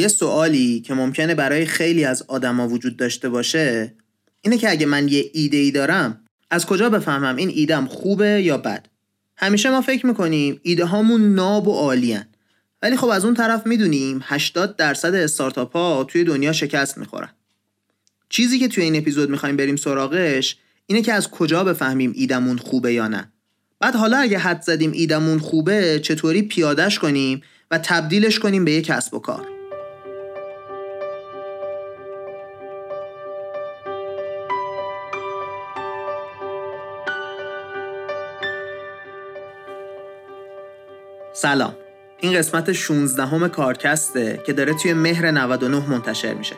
یه سوالی که ممکنه برای خیلی از آدما وجود داشته باشه اینه که اگه من یه ایده ای دارم از کجا بفهمم این ایدم خوبه یا بد؟ همیشه ما فکر می‌کنیم ایده هامون ناب و عالیان ولی خب از اون طرف می‌دونیم 80 درصد استارتاپ ها توی دنیا شکست می‌خورن. چیزی که توی این اپیزود می‌خوایم بریم سراغش اینه که از کجا بفهمیم ایدمون خوبه یا نه. بعد حالا اگه حد زدیم ایدمون خوبه چطوری پیادش کنیم و تبدیلش کنیم به یک کسب و کار؟ سلام. این قسمت 16 همه کارکسته که داره توی مهر 99 منتشر میشه.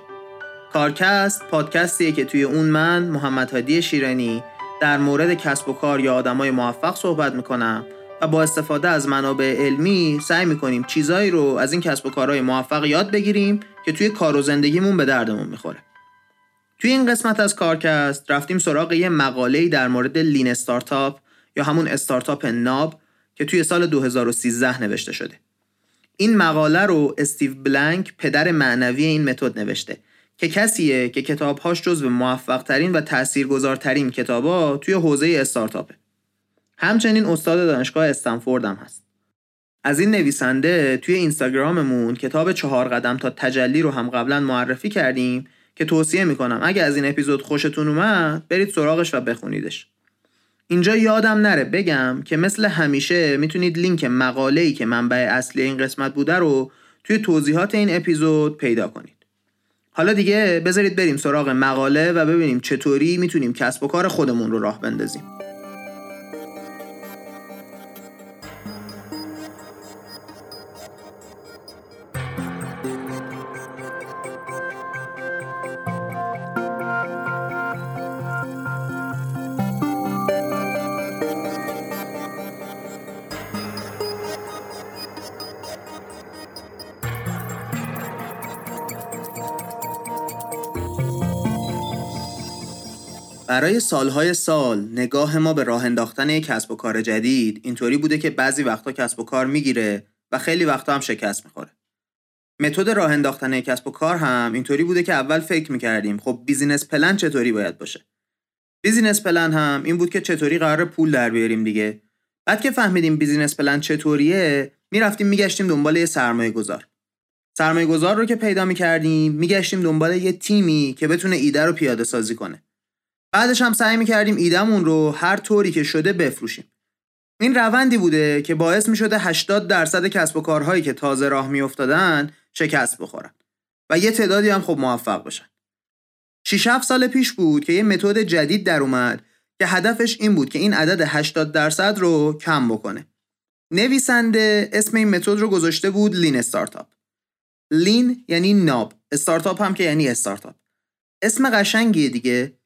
کارکست پادکستیه که توی اون من محمد هادی شیرانی در مورد کسب و کار یا آدمای موفق صحبت می‌کنم و با استفاده از منابع علمی سعی می‌کنیم چیزایی رو از این کسب و کارهای موفق یاد بگیریم که توی کار و زندگیمون به دردمون می‌خوره. توی این قسمت از کارکست رفتیم سراغ یه مقاله‌ای در مورد لین استارتاپ یا همون استارتاپ ناب که توی سال 2013 نوشته شده. این مقاله رو استیو بلنک پدر معنوی این متد نوشته که کسیه که کتابهاش موفق ترین و تاثیرگذارترین کتابا توی حوزه استارتاپه. همچنین استاد دانشگاه استنفورد هم هست. از این نویسنده توی اینستاگراممون کتاب چهار قدم تا تجلی رو هم قبلا معرفی کردیم که توصیه می‌کنم اگه از این اپیزود خوشتون اومد برید سراغش و بخونیدش. اینجا یادم نره بگم که مثل همیشه می‌تونید لینک مقاله‌ای که منبع اصلی این قسمت بوده رو توی توضیحات این اپیزود پیدا کنید. حالا دیگه بذارید بریم سراغ مقاله و ببینیم چطوری می‌تونیم کسب و کار خودمون رو راه بندازیم. برای سالهای سال نگاه ما به راه انداختن یک کسب و کار جدید اینطوری بوده که بعضی وقتا کسب و کار می‌گیره و خیلی وقتا هم شکست می‌خوره. متد راه انداختن یک کسب و کار هم اینطوری بوده که اول فکر می‌کردیم خب business plan چطوری باید باشه. business plan هم این بود که چطوری قراره پول در بیاریم دیگه. بعد که فهمیدیم business plan چطوریه می‌رفتیم میگشتیم دنبال یه سرمایه گذار. سرمایه گذار رو که پیدا می‌کردیم میگشتیم دنبال یه تیمی که بتونه ایده رو پیاده سازی کنه. بعدش هم سعی می‌کردیم ایدمون رو هر طوری که شده بفروشیم. این روندی بوده که باعث می شده 80 درصد کسب و کارهایی که تازه راه میافتادن شکست بخورن و یه تعدادی هم خب موفق بشن. 6 7 سال پیش بود که یه متد جدید در اومد که هدفش این بود که این عدد 80 درصد رو کم بکنه. نویسنده اسم این متد رو گذاشته بود لین استارتاپ. لین یعنی ناب، استارتاپ هم که یعنی استارتاپ. اسم قشنگیه دیگه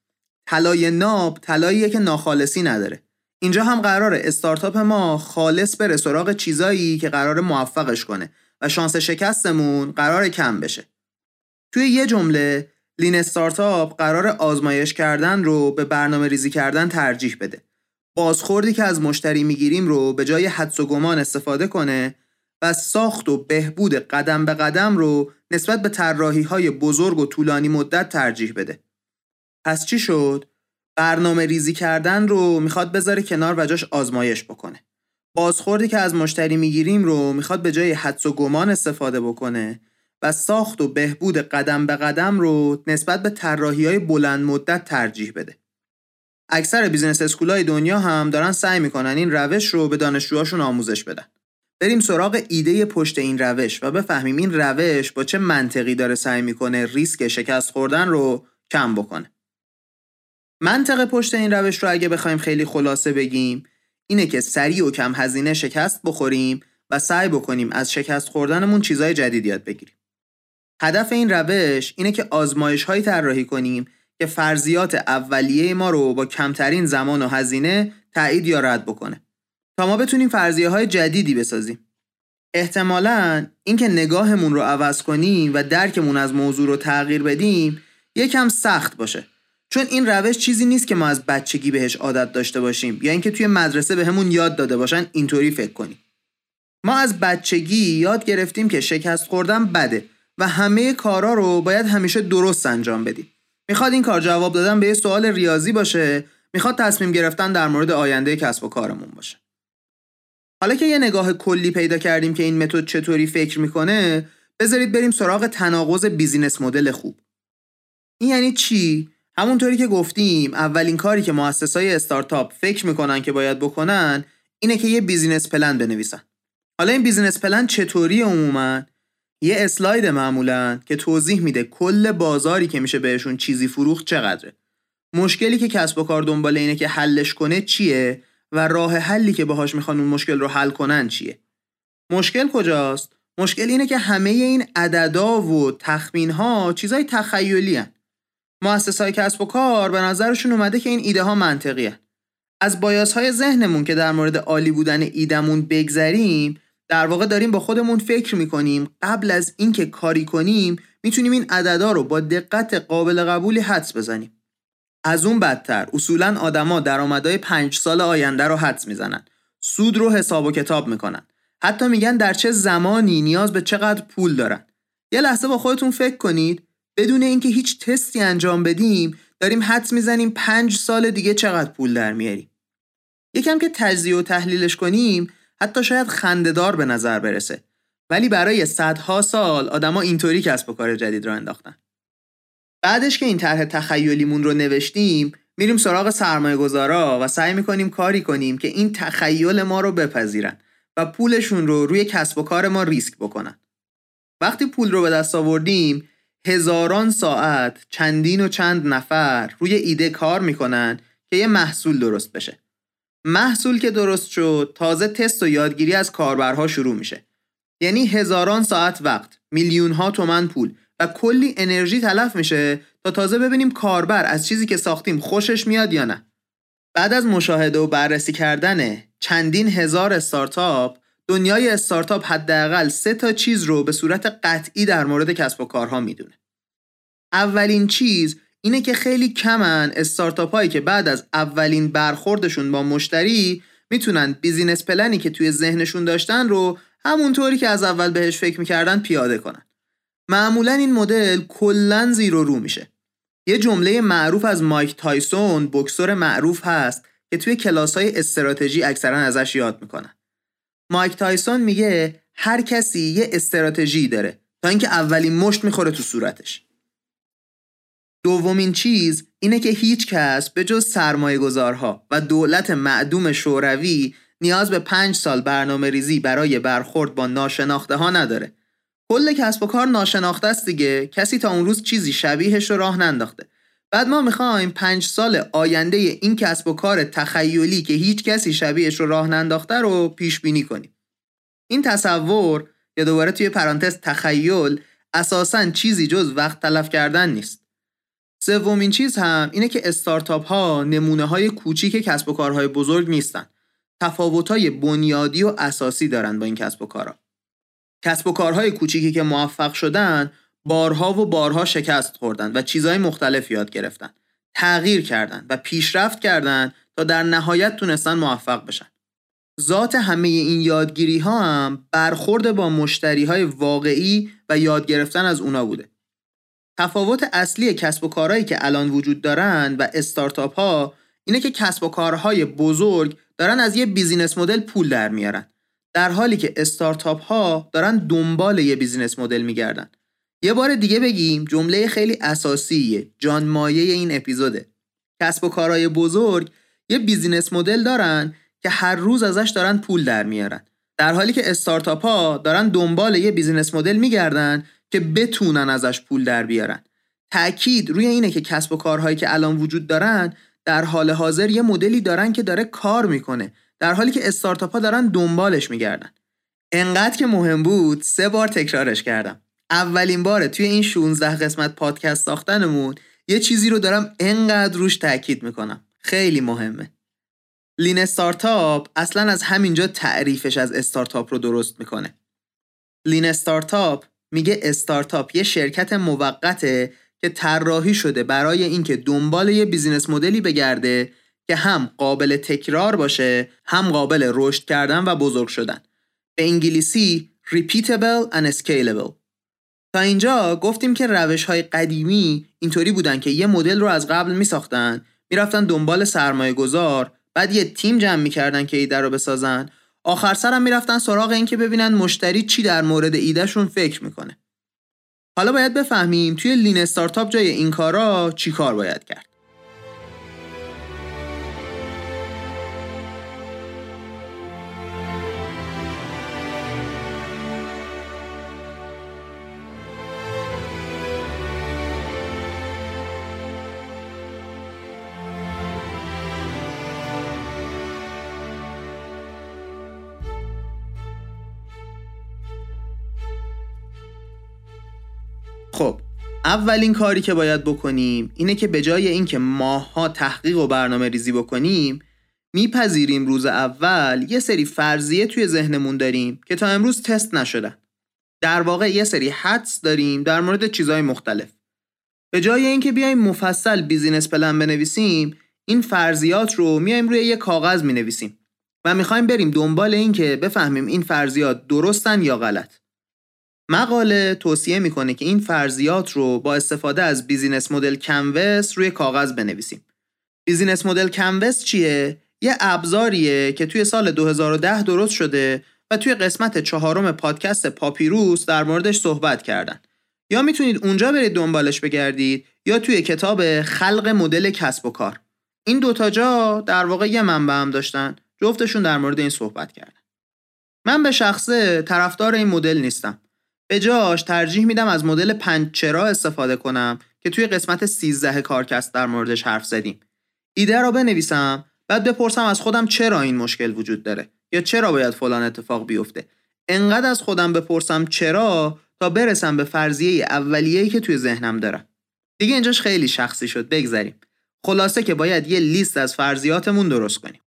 طلای ناب طلاییه که ناخالصی نداره. اینجا هم قراره استارتاپ ما خالص بره سراغ چیزایی که قرار موفقش کنه و شانس شکستمون قرار کم بشه. توی یه جمله لین استارتاپ قرار آزمایش کردن رو به برنامه ریزی کردن ترجیح بده. بازخوردی که از مشتری می‌گیریم رو به جای حدس و گمان استفاده کنه و ساخت و بهبود قدم به قدم رو نسبت به طراحی های بزرگ و طولانی مدت ترجیح بده. پس چی شد؟ برنامه ریزی کردن رو می‌خواد بذاره کنار و جاش آزمایش بکنه. بازخوردی که از مشتری می‌گیریم رو می‌خواد به جای حدس و گمان استفاده بکنه و ساخت و بهبود قدم به قدم رو نسبت به طراحی های بلند مدت ترجیح بده. اکثر business school ای دنیا هم دارن سعی می‌کنن این روش رو به دانشجوهاشون آموزش بدن. بریم سراغ ایده پشت این روش و بفهمیم این روش با چه منطقی داره سعی می‌کنه ریسک شکست خوردن رو کم بکنه. منطق پشت این روش رو اگه بخوایم خیلی خلاصه بگیم اینه که سریع و کم هزینه شکست بخوریم و سعی بکنیم از شکست خوردنمون چیزای جدید یاد بگیریم. هدف این روش اینه که آزمایش هایی طراحی کنیم که فرضیات اولیه ما رو با کمترین زمان و هزینه تایید یا رد بکنه تا ما بتونیم فرضیه های جدیدی بسازیم. احتمالا اینکه نگاهمون رو عوض کنیم و درکمون از موضوع رو تغییر بدیم یکم سخت باشه چون این روش چیزی نیست که ما از بچگی بهش عادت داشته باشیم یا اینکه توی مدرسه بهمون به یاد داده باشن اینطوری فکر کنیم. ما از بچگی یاد گرفتیم که شکست خوردن بده و همه کارا رو باید همیشه درست انجام بدیم. می‌خواد این کار جواب دادن به یه سوال ریاضی باشه می‌خواد تصمیم گرفتن در مورد آینده کسب و کارمون باشه. حالا که یه نگاه کلی پیدا کردیم که این متد چطوری فکر می‌کنه بذارید بریم سراغ تناقض business model خوب. این یعنی چی؟ همونطوری که گفتیم اولین کاری که مؤسسای استارتاپ فکر می‌کنن که باید بکنن اینه که یه business plan بنویسن. حالا این business plan چطوری عموما؟ یه اسلاید معمولا که توضیح میده کل بازاری که میشه بهشون چیزی فروخت چقدره. مشکلی که کسب و کار دنبال اینه که حلش کنه چیه و راه حلی که باهاش می‌خوان اون مشکل رو حل کنن چیه؟ مشکل کجاست؟ مشکل اینه که همه این عددا و تخمین ها چیزای تخیلی هن. های کسب و کار به نظرشون اومده که این ایده ها منطقی هن. از بایاس های ذهنمون که در مورد عالی بودن ایدمون بگذریم در واقع داریم با خودمون فکر می‌کنیم. قبل از اینکه کاری کنیم می‌تونیم این عددا رو با دقت قابل قبولی حدس بزنیم. از اون بدتر اصولا آدما درآمدهای پنج سال آینده رو حدس می‌زنن. سود رو حساب و کتاب می‌کنن. حتی میگن در چه زمانی نیاز به چقدر پول دارن. یه لحظه با خودتون فکر کنید. بدون اینکه هیچ تستی انجام بدیم داریم حدس می‌زنیم پنج سال دیگه چقدر پول در میاریم. یکم که تجزیه و تحلیلش کنیم حتی شاید خندهدار به نظر برسه. ولی برای صدها سال آدما اینطوری کسب و کار جدید را انداختن. بعدش که این طرح تخیلیمون رو نوشتیم میریم سراغ سرمایه گذارا و سعی می‌کنیم کاری کنیم که این تخیل ما رو بپذیرن و پولشون رو روی کسب و کار ما ریسک بکنن. وقتی پول رو به دست آوردیم هزاران ساعت چندین و چند نفر روی ایده کار می‌کنن که یه محصول درست بشه. محصول که درست شد تازه تست و یادگیری از کاربرها شروع میشه. یعنی هزاران ساعت وقت میلیون ها تومن پول و کلی انرژی تلف میشه تا تازه ببینیم کاربر از چیزی که ساختیم خوشش میاد یا نه. بعد از مشاهده و بررسی کردن چندین هزار استارتاپ دنیای استارتاپ حداقل سه تا چیز رو به صورت قطعی در مورد کسب و کارها می‌دونه. اولین چیز اینه که خیلی کمن استارتاپ هایی که بعد از اولین برخوردشون با مشتری می‌تونن business plan ی که توی ذهنشون داشتن رو همونطوری که از اول بهش فکر می‌کردن پیاده کنن. معمولا این مدل کلا زیرو رو میشه. یه جمله معروف از مایک تایسون بکسور معروف هست که توی کلاس های استراتژی اکثرا ازش یاد می‌کنن. مایک تایسون میگه هر کسی یه استراتژی داره تا اینکه اولین مشت می‌خوره تو صورتش. دومین چیز اینه که هیچ کس به جز سرمایه گذارها و دولت معدوم شوروی نیاز به پنج سال برنامه ریزی برای برخورد با ناشناخته ها نداره. کل کسب و کار ناشناخته است دیگه. کسی تا اون روز چیزی شبیهش رو راه ننداخته. بعد ما می‌خوایم پنج سال آینده این کسب و کار تخیلی که هیچ کسی شبیهش رو راه ننداخته رو پیش بینی کنیم. این تصور یا دوباره توی پرانتز تخیل اساسا چیزی جز وقت تلف کردن نیست. سومین چیز هم اینه که استارتاپ ها نمونه های کوچیک کسب و کارهای بزرگ نیستن. تفاوت های بنیادی و اساسی دارن با این کسب و کارها کسب و کارهای کوچیکی که موفق شدن بارها و بارها شکست خوردن و چیزهای مختلف یاد گرفتن. تغییر کردن و پیشرفت کردن تا در نهایت تونستن موفق بشن. ذات همه این یادگیری ها هم برخورد با مشتری های واقعی و یاد گرفتن از اونا بوده. تفاوت اصلی کسب و کارهایی که الان وجود دارن و استارتاپ ها اینه که کسب و کارهای بزرگ دارن از یه بیزینس مدل پول در میارن. در حالی که استارتاپ ها دارن دنبال یه business model میگردن. یه بار دیگه بگیم جمله خیلی اساسیه جان مایه این اپیزوده. کسب و کارهای بزرگ یه business model دارن که هر روز ازش دارن پول در میارن. در حالی که استارتاپ ها دارن دنبال یه business model میگردن که بتونن ازش پول در بیارن. تاکید روی اینه که کسب و کارهایی که الان وجود دارن در حال حاضر یه مدلی دارن که داره کار می‌کنه. در حالی که استارتاپ ها دارن دنبالش میگردن. انقدر که مهم بود سه بار تکرارش کردم. اولین باره توی این 16 قسمت پادکست ساختنمون یه چیزی رو دارم انقدر روش تاکید می‌کنم. خیلی مهمه. lean startup اصلا از همینجا تعریفش از استارتاپ رو درست می‌کنه. lean startup میگه استارتاپ یه شرکت موقته که طراحی شده برای اینکه دنبال یه business model ی بگرده که هم قابل تکرار باشه هم قابل رشد کردن و بزرگ شدن. به انگلیسی repeatable and scalable. تا اینجا گفتیم که روش های قدیمی اینطوری بودن که یه مدل رو از قبل می ساختن می‌رفتن دنبال سرمایه گذار بعد یه تیم جمع می‌کردن که ایده رو بسازن. آخر سرم می‌رفتن سراغ این که ببینن مشتری چی در مورد ایدهشون فکر می‌کنه. حالا باید بفهمیم توی لین استارتاپ جای این کارا چی کار باید کرد. اولین کاری که باید بکنیم اینه که به جای اینکه ماها تحقیق و برنامه ریزی بکنیم میپذیریم روز اول یه سری فرضیه توی ذهنمون داریم که تا امروز تست نشدن. در واقع یه سری حدس داریم در مورد چیزهای مختلف. به جای اینکه بیایم مفصل business plan بنویسیم این فرضیات رو میایم روی یه کاغذ می‌نویسیم و می‌خوایم بریم دنبال اینکه بفهمیم این فرضیات درستن یا غلط. مقاله توصیه می‌کنه که این فرضیات رو با استفاده از business model canvas روی کاغذ بنویسیم. business model canvas چیه؟ یه ابزاریه که توی سال 2010 درست شده و توی قسمت چهارم پادکست پاپیروس در موردش صحبت کردن. یا می‌تونید اونجا برید دنبالش بگردید یا توی کتاب خلق مدل کسب و کار. این دوتا جا در واقع یه منبع هم داشتن. جفتشون در مورد این صحبت کردن. من به شخصه طرفدار این مدل نیستم. به جاش ترجیح میدم از مدل پنج چرا استفاده کنم که توی قسمت 13 کارکست در موردش حرف زدیم. ایده را بنویسم بعد بپرسم از خودم چرا این مشکل وجود داره یا چرا باید فلان اتفاق بیفته. انقدر از خودم بپرسم چرا تا برسم به فرضیه اولیه‌ای که توی ذهنم دارم. دیگه اینجاش خیلی شخصی شد بگذریم. خلاصه که باید یه لیست از فرضیاتمون درست کنیم.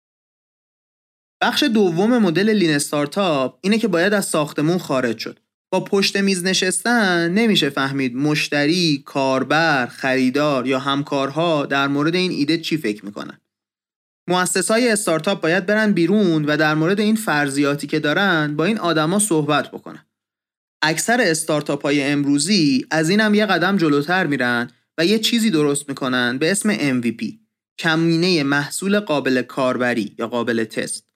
بخش دوم مدل لین استارتاپ اینه که باید از ساختمون خارج شد. با پشت میز نشستن نمیشه فهمید مشتری، کاربر، خریدار یا همکارها در مورد این ایده چی فکر می‌کنن. مؤسس های استارتاپ باید برن بیرون و در مورد این فرضیاتی که دارن با این آدما صحبت بکنن. اکثر استارتاپ های امروزی از اینم یه قدم جلوتر میرن و یه چیزی درست می‌کنن به اسم MVP کمینه محصول قابل کاربری یا قابل تست.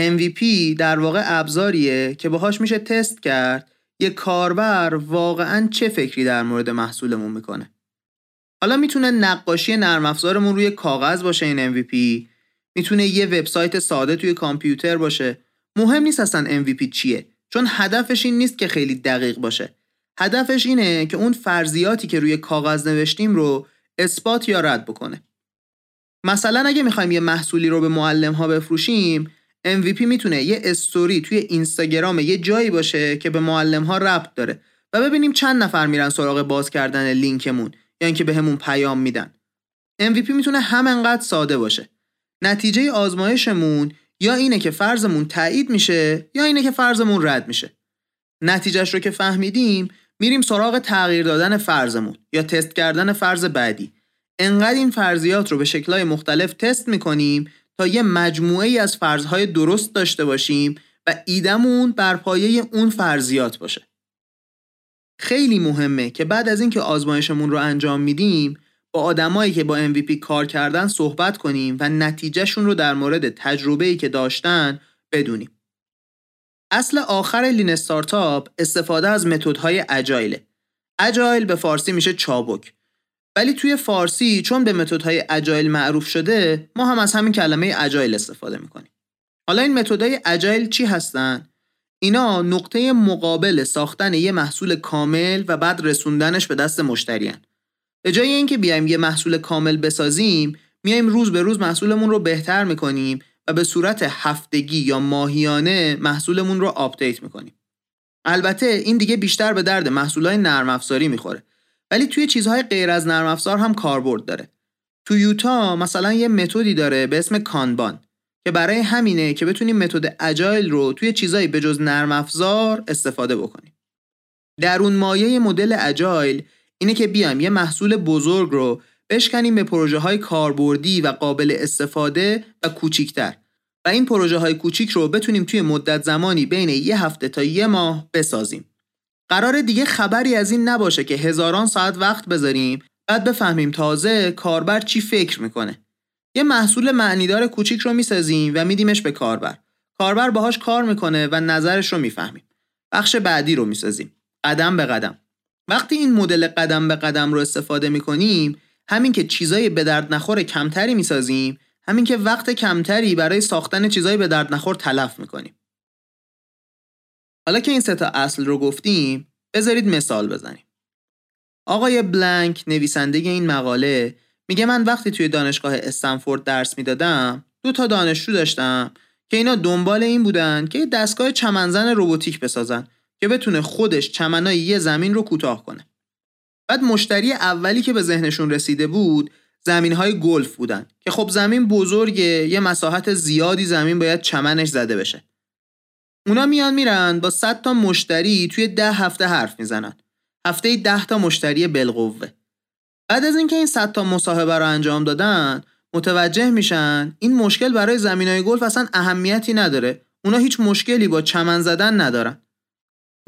MVP در واقع ابزاریه که باهاش میشه تست کرد یه کاربر واقعا چه فکری در مورد محصولمون می‌کنه؟ حالا می‌تونه نقاشی نرم افزارمون روی کاغذ باشه این MVP می‌تونه یه وبسایت ساده توی کامپیوتر باشه. مهم نیست اصلا MVP چیه چون هدفش این نیست که خیلی دقیق باشه. هدفش اینه که اون فرضیاتی که روی کاغذ نوشتیم رو اثبات یا رد بکنه. مثلا اگه می‌خوایم یه محصولی رو به معلم ها بفروشیم MVP می‌تونه یه استوری توی اینستاگرام یه جایی باشه که به معلم ها ربط داره و ببینیم چند نفر میرن سراغ باز کردن لینکمون یا اینکه به همون پیام میدن. MVP می‌تونه همینقدر ساده باشه. نتیجه آزمایشمون یا اینه که فرضمون تایید میشه یا اینه که فرضمون رد میشه. نتیجهش رو که فهمیدیم میریم سراغ تغییر دادن فرضمون یا تست کردن فرض بعدی. انقدر این فرضیات رو به شکلهای مختلف تست می‌کنیم تا یه مجموعه ای از فرضهای درست داشته باشیم و ایدمون بر پایه اون فرضیات باشه. خیلی مهمه که بعد از اینکه آزمایشمون رو انجام میدیم با آدمایی که با MVP کار کردن صحبت کنیم و نتیجهشون رو در مورد تجربه‌ای که داشتن بدونیم. اصل آخر لین استارتاپ استفاده از متدهای اجایله. اجایل به فارسی میشه چابک ولی توی فارسی چون به متدهای اجایل معروف شده ما هم از همین کلمه اجایل استفاده می‌کنیم. حالا این متدهای اجایل چی هستن؟ اینا نقطه مقابل ساختن یه محصول کامل و بعد رسوندنش به دست مشتریان به جای اینکه بیایم یه محصول کامل بسازیم میایم روز به روز محصولمون رو بهتر می‌کنیم و به صورت هفتگی یا ماهیانه محصولمون رو آپدیت می‌کنیم. البته این دیگه بیشتر به درد محصولای نرم افزاری می‌خوره. ولی توی چیزهای غیر از نرم افزار هم کاربرد داره. تویوتا مثلا یه متدی داره به اسم Kanban که برای همینه که بتونیم متد agile رو توی چیزهایی به جز نرم افزار استفاده بکنیم. درون مایه مدل agile اینه که بیایم یه محصول بزرگ رو بشکنیم به پروژه های کاربردی و قابل استفاده و کوچیکتر. و این پروژه های کوچیک رو بتونیم توی مدت زمانی بین یه هفته تا یه ماه بسازیم. قرار دیگه خبری از این نباشه که هزاران ساعت وقت بذاریم بعد بفهمیم تازه کاربر چی فکر می‌کنه. یه محصول معنیدار کوچیک رو می‌سازیم و میدیمش به کاربر. کاربر باهاش کار می‌کنه و نظرش رو می‌فهمیم. بخش بعدی رو می‌سازیم. قدم به قدم. وقتی این مدل قدم به قدم رو استفاده می‌کنیم همین که چیزای به درد نخور کمتری می‌سازیم همین که وقت کمتری برای ساختن چیزای به درد نخور تلف می‌کنیم. حالا که این سه تا اصل رو گفتیم بذارید مثال بزنیم آقای بلنک نویسنده این مقاله میگه من وقتی توی دانشگاه استنفورد درس می‌دادم دو تا دانشجو داشتم که اینا دنبال این بودن که دستگاه چمنزن روباتیک بسازن که بتونه خودش چمنای یه زمین رو کوتاه کنه. بعد مشتری اولی که به ذهنشون رسیده بود زمین های گلف بودن که خب زمین بزرگه یه مساحت زیادی زمین باید چمنش زده بشه. اونا میان میرن با 100 تا مشتری توی ده هفته حرف می‌زنن. هفته 10 تا مشتری بالقوه. بعد از اینکه این 100 تا مصاحبه رو انجام دادن متوجه میشن این مشکل برای زمین های گلف اصلا اهمیتی نداره اونا هیچ مشکلی با چمن زدن ندارن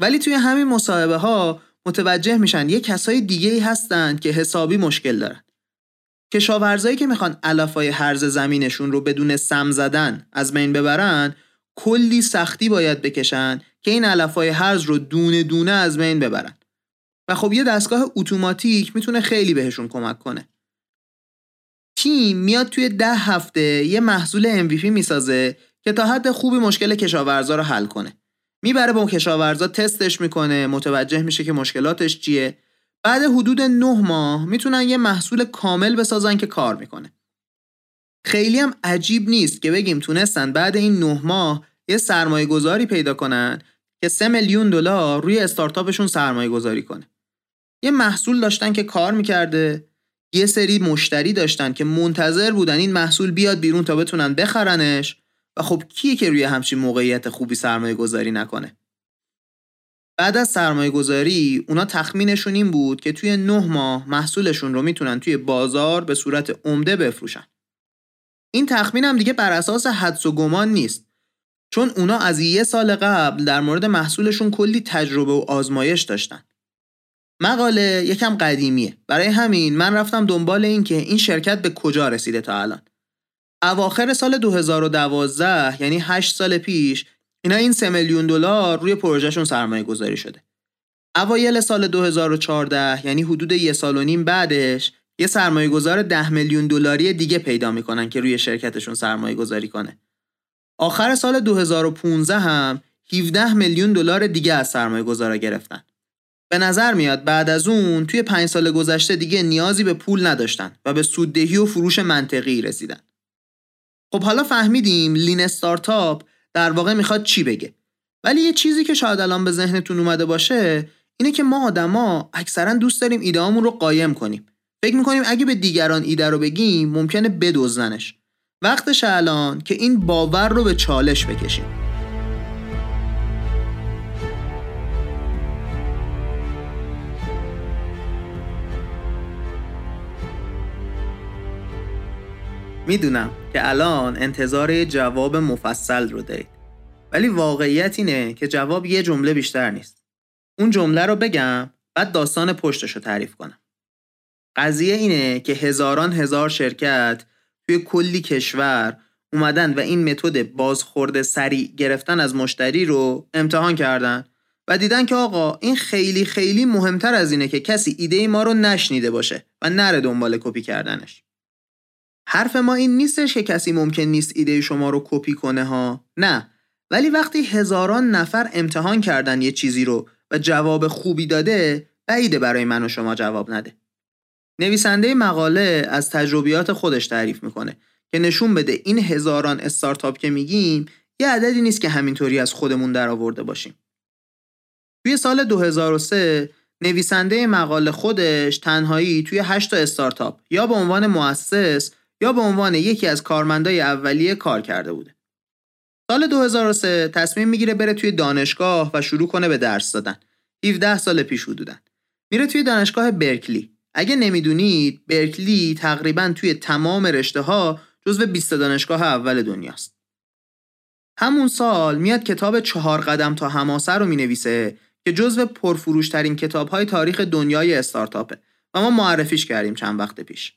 ولی توی همین مصاحبه ها متوجه میشن یه کسای دیگه ای هستن که حسابی مشکل دارن کشاورزایی که می‌خوان علفای هرز زمینشون رو بدون سم زدن از بین ببرن کلی سختی باید بکشن که این علفای هرز رو دونه دونه از بین ببرن. و خب یه دستگاه اتوماتیک می‌تونه خیلی بهشون کمک کنه. تیم میاد توی ده هفته یه محصول MVP می‌سازه که تا حد خوبی مشکل کشاورزا رو حل کنه. می‌بره با کشاورزا تستش می‌کنه متوجه میشه که مشکلاتش چیه. بعد حدود نه ماه می‌تونن یه محصول کامل بسازن که کار می‌کنه. خیلی هم عجیب نیست که بگیم تونستن بعد این نه ماه یه سرمایه گذاری پیدا کنن که 3 میلیون دلار روی استارتاپشون سرمایه گذاری کنه. یه محصول داشتن که کار می‌کرده یه سری مشتری داشتن که منتظر بودن این محصول بیاد بیرون تا بتونن بخرنش و خب کیه که روی همچین موقعیت خوبی سرمایه گذاری نکنه؟ بعد از سرمایه گذاری اونا تخمینشون این بود که توی نه ماه محصولشون رو می‌تونن توی بازار به صورت عمده بفروشن. این تخمین هم دیگه بر اساس حدس و گمان نیست. چون اونا از یه سال قبل در مورد محصولشون کلی تجربه و آزمایش داشتن. مقاله یکم قدیمیه. برای همین من رفتم دنبال این که این شرکت به کجا رسیده تا الان. اواخر سال 2012 یعنی 8 سال پیش اینا این 3 میلیون دلار روی پروژهشون سرمایه گذاری شده. اوایل سال 2014 یعنی حدود یه سال و نیم بعدش یه سرمایه گذار 10 میلیون دلاری دیگه پیدا می‌کنن که روی شرکتشون سرمایه گذاری کنه آخر سال 2015 هم 17 میلیون دلار دیگه از سرمایه گذارا گرفتن به نظر میاد بعد از اون توی پنج سال گذشته دیگه نیازی به پول نداشتن و به سوددهی و فروش منطقی رسیدن. خب حالا فهمیدیم لین استارتاپ در واقع می‌خواد چی بگه. ولی یه چیزی که شاید الان به ذهنتون اومده باشه اینه که ما آدما اکثرا دوست داریم ایدهامون رو قایم کنیم. فکر می‌کنیم اگه به دیگران ایده رو بگیم ممکنه بدزدنش. وقتش الان که این باور رو به چالش بکشیم. می‌دونم که الان انتظار جواب مفصل رو دارید ولی واقعیت اینه که جواب یه جمله بیشتر نیست اون جمله رو بگم بعد داستان پشتش رو تعریف کنم قضیه اینه که هزاران هزار شرکت توی کلی کشور اومدن و این متد بازخورده سریع گرفتن از مشتری رو امتحان کردن و دیدن که آقا این خیلی خیلی مهمتر از اینه که کسی ایده ما رو نشنیده باشه و نره دنبال کپی کردنش. حرف ما این نیستش که کسی ممکن نیست ایده شما رو کپی کنه ها. نه. ولی وقتی هزاران نفر امتحان کردن یه چیزی رو و جواب خوبی داده بعیده برای من و شما جواب نده. نویسنده مقاله از تجربیات خودش تعریف می‌کنه که نشون بده این هزاران استارتاپ که میگیم یه عددی نیست که همینطوری از خودمون در آورده باشیم توی سال 2003 نویسنده مقاله خودش تنهایی توی 8 تا استارتاپ یا به عنوان مؤسس یا به عنوان یکی از کارمندای اولیه کار کرده بوده. سال 2003 تصمیم می‌گیره بره توی دانشگاه و شروع کنه به درس دادن. 17 سال پیش حدودن. میره توی دانشگاه برکلی. اگه نمی‌دونید برکلی تقریبا توی تمام رشته ها جزو 20 دانشگاه اول دنیاست. همون سال میاد کتاب چهار قدم تا هماسه رو می‌نویسه که جزو پرفروشترین کتاب های تاریخ دنیای استارتاپه و ما معرفیش کردیم چند وقت پیش.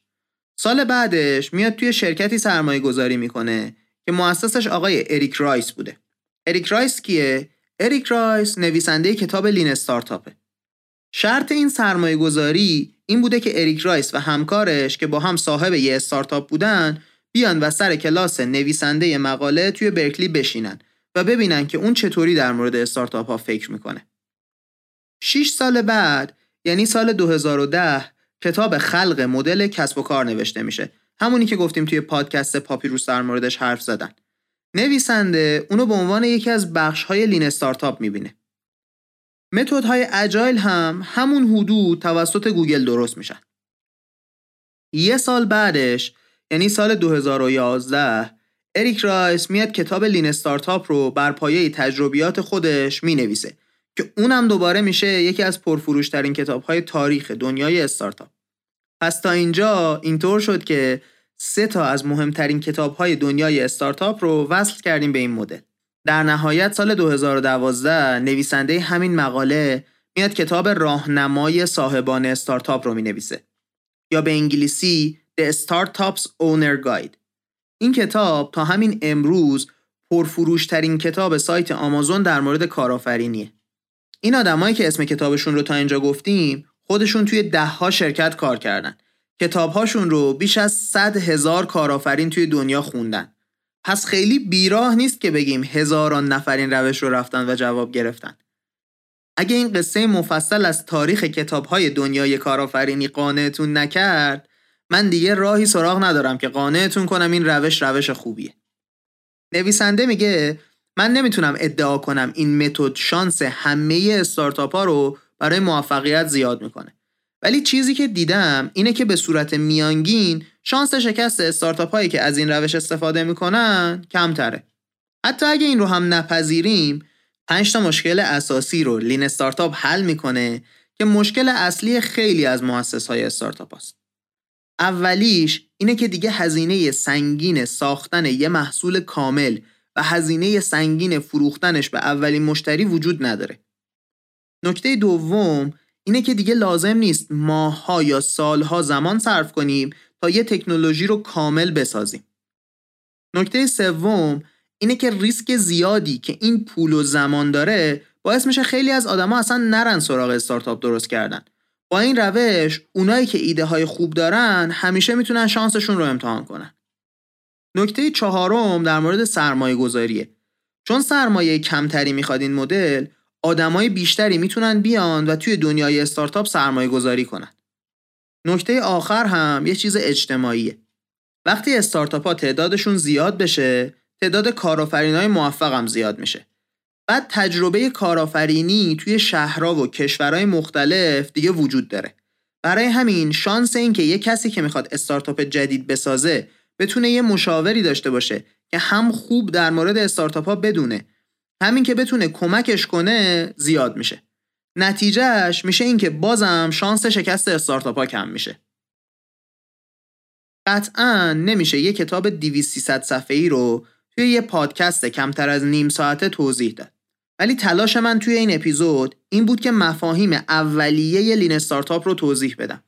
سال بعدش میاد توی شرکتی سرمایه گذاری می‌کنه که مؤسسش آقای اریک رایس بوده. اریک رایس کیه؟ اریک رایس نویسنده کتاب Lean Startup ه. شرط این سرمایه گذاری این بوده که اریک رایس و همکارش که با هم صاحب یه استارتاپ بودن بیان و سر کلاس نویسنده مقاله توی برکلی بشینن و ببینن که اون چطوری در مورد استارتاپ ها فکر می‌کنه. 6 سال بعد یعنی سال 2010 کتاب خلق مدل کسب و کار نوشته میشه. همونی که گفتیم توی پادکست پاپیروس در موردش حرف زدن. نویسنده اونو به عنوان یکی از بخش های Lean Startup می‌بینه. های agile هم همون حدود توسط گوگل درست میشن. یه سال بعدش یعنی سال 2011 اریک رایس میاد کتاب Lean Startup رو بر پایه تجربیات خودش می نویسه که اونم دوباره میشه یکی از پرفروشترین کتاب های تاریخ دنیای استارتاپ. پس تا اینجا اینطور شد که سه تا از مهمترین کتاب های دنیای استارتاپ رو وصل کردیم به این مدل. در نهایت سال 2012 نویسنده همین مقاله میاد کتاب راهنمای صاحبان استارتاپ رو می نویسه یا به انگلیسی The Startups Owner Guide این کتاب تا همین امروز پرفروشترین کتاب سایت آمازون در مورد کارآفرینیه. این آدمایی که اسم کتابشون رو تا اینجا گفتیم خودشون توی دهها شرکت کار کردن. کتابهاشون رو بیش از 100 هزار کارآفرین توی دنیا خوندن. پس خیلی بیراه نیست که بگیم هزاران نفر این روش رو رفتن و جواب گرفتن. اگه این قصه مفصل از تاریخ کتابهای دنیای کارآفرینی قانعتون نکرد من دیگه راهی سراغ ندارم که قانعتون کنم این روش روش خوبیه. نویسنده میگه من نمی‌تونم ادعا کنم این متد شانس همه استارتاپ ها رو برای موفقیت زیاد می‌کنه. ولی چیزی که دیدم اینه که به صورت میانگین شانس شکست استارتاپ هایی که از این روش استفاده می‌کنن کمتره. حتی اگه این رو هم نپذیریم 5 تا مشکل اساسی رو لین استارتاپ حل می‌کنه که مشکل اصلی خیلی از مؤسس های استارتاپ است. اولیش اینه که دیگه هزینه سنگین ساختن یه محصول کامل و هزینه سنگین فروختنش به اولین مشتری وجود نداره. نکته دوم اینه که دیگه لازم نیست ماهها یا سالها زمان صرف کنیم تا یه تکنولوژی رو کامل بسازیم. نکته سوم اینه که ریسک زیادی که این پول و زمان داره باعث میشه خیلی از آدما اصلا نرن سراغ استارتاپ درست کردن با این روش اونایی که ایده های خوب دارن همیشه می‌تونن شانسشون رو امتحان کنن. نکته چهارم در مورد سرمایه گذاریه. چون سرمایه کمتری می‌خواد این مدل آدمای بیشتری می‌تونن بیان و توی دنیای استارتاپ سرمایه گذاری کنن. نکته آخر هم یه چیز اجتماعیه. وقتی استارتاپ ها تعدادشون زیاد بشه تعداد کارآفرین های موفق هم زیاد میشه. بعد تجربه کارآفرینی توی شهرها و کشورهای مختلف دیگه وجود داره. برای همین شانس این که یه کسی که می‌خواد استارتاپ جدید بسازه بتونه یه مشاوری داشته باشه که هم خوب در مورد استارتاپ ها بدونه همین که بتونه کمکش کنه زیاد میشه. نتیجهش میشه اینکه بازم شانس شکست استارتاپ ها کم میشه. قطعا نمیشه یه کتاب 200 صفحه ای رو توی یه پادکست کمتر از نیم ساعته توضیح داد. ولی تلاش من توی این اپیزود این بود که مفاهیم اولیه لین استارتاپ رو توضیح بدم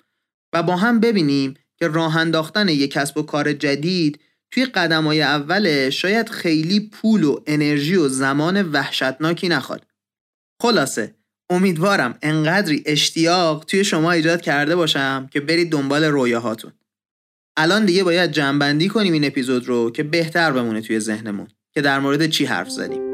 و با هم ببینیم که راه انداختن یک کسب و کار جدید توی قدمای اول شاید خیلی پول و انرژی و زمان وحشتناکی نخواد. خلاصه امیدوارم انقدری اشتیاق توی شما ایجاد کرده باشم که برید دنبال رویاهاتون. الان دیگه باید جنبندی کنیم این اپیزود رو که بهتر بمونه توی ذهنمون که در مورد چی حرف زدیم.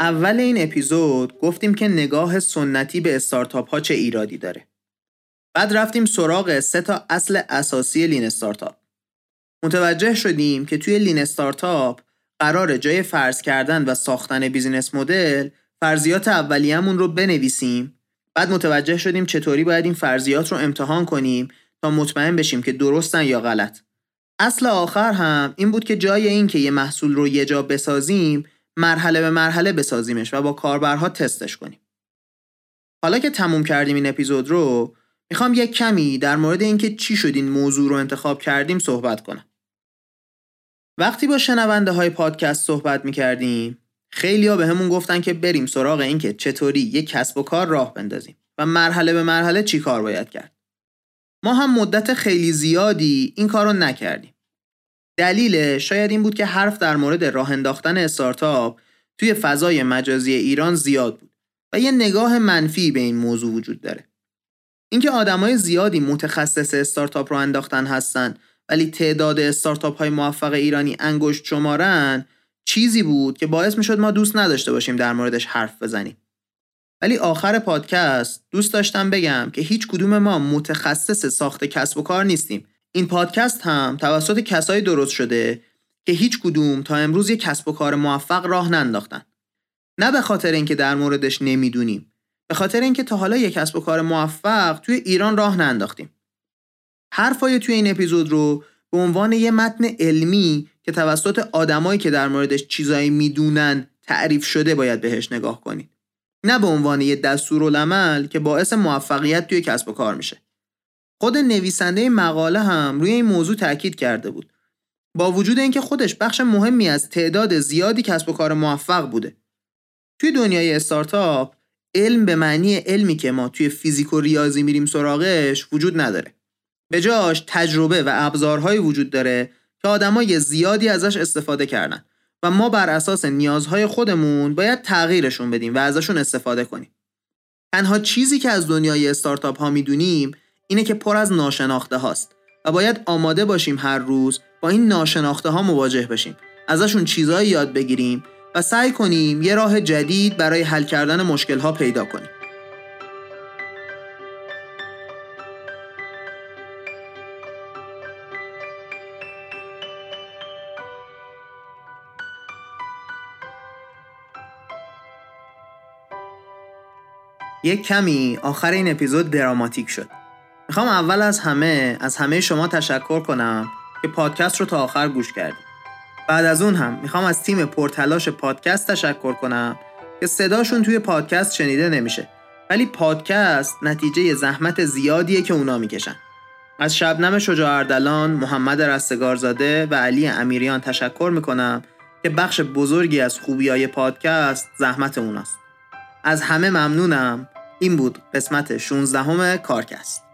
اول این اپیزود گفتیم که نگاه سنتی به استارتاپ ها چه ایرادی داره. بعد رفتیم سراغ سه تا اصل اساسی Lean Startup. متوجه شدیم که توی Lean Startup قراره جای فرض کردن و ساختن business model فرضیات اولیه‌مون رو بنویسیم بعد متوجه شدیم چطوری باید این فرضیات رو امتحان کنیم تا مطمئن بشیم که درستن یا غلط اصل آخر هم این بود که جای این که یه محصول رو یه جا بسازیم مرحله به مرحله بسازیمش و با کاربرها تستش کنیم. حالا که تموم کردیم این اپیزود رو می‌خوام یک کمی در مورد اینکه چی شد این موضوع رو انتخاب کردیم صحبت کنم. وقتی با شنونده های پادکست صحبت می‌کردیم خیلی ها به همون گفتن که بریم سراغ اینکه چطوری یک کسب و کار راه بندازیم و مرحله به مرحله چی کار باید کرد. ما هم مدت خیلی زیادی این کار رو نکردیم. دلیل شاید این بود که حرف در مورد راه انداختن استارتاپ توی فضای مجازی ایران زیاد بود و یه نگاه منفی به این موضوع وجود داره. اینکه آدمای زیادی متخصص استارتاپ رو انداختن هستن ولی تعداد استارتاپ های موفق ایرانی انگشت شمارن چیزی بود که باعث می شد ما دوست نداشته باشیم در موردش حرف بزنیم. ولی آخر پادکست دوست داشتم بگم که هیچ کدوم ما متخصص ساخت کسب و کار نیستیم. این پادکست هم توسط کسایی درست شده که هیچ کدوم تا امروز یک کسب و کار موفق راه ننداختن. نه به خاطر اینکه در موردش نمی‌دونیم. به خاطر اینکه تا حالا یک کسب و کار موفق توی ایران راه ننداختیم. حرفای توی این اپیزود رو به عنوان یه متن علمی که توسط آدمایی که در موردش چیزایی می‌دونن تعریف شده باید بهش نگاه کنید. نه به عنوان یه دستورالعمل که باعث موفقیت توی کسب و کار میشه. خود نویسنده مقاله هم روی این موضوع تاکید کرده بود. با وجود اینکه خودش بخش مهمی از تعداد زیادی کسب و کار موفق بوده. توی دنیای استارتاپ علم به معنی علمی که ما توی فیزیک و ریاضی میریم سراغش وجود نداره. به جاش تجربه و ابزارهایی وجود داره که آدمای زیادی ازش استفاده کردن و ما بر اساس نیازهای خودمون باید تغییرشون بدیم و ازشون استفاده کنیم. تنها چیزی که از دنیای استارتاپ ها می‌دونیم اینه که پر از ناشناخته هاست و باید آماده باشیم هر روز با این ناشناخته ها مواجه بشیم. ازشون چیزهایی یاد بگیریم و سعی کنیم یه راه جدید برای حل کردن مشکل ها پیدا کنیم. یک کمی آخر این اپیزود دراماتیک شد می‌خوام اول از همه از همه شما تشکر کنم که پادکست رو تا آخر گوش کردید. بعد از اون هم می‌خوام از تیم پرتلاش پادکست تشکر کنم که صداشون توی پادکست شنیده نمیشه. ولی پادکست نتیجه زحمت زیادیه که اونا می‌کشن. از شبنم شجاع اردلان، محمد رستگارزاده و علی امیریان تشکر می‌کنم که بخش بزرگی از خوبی پادکست زحمت اوناست. از همه ممنونم. این بود قسمت 16 همه کارکست.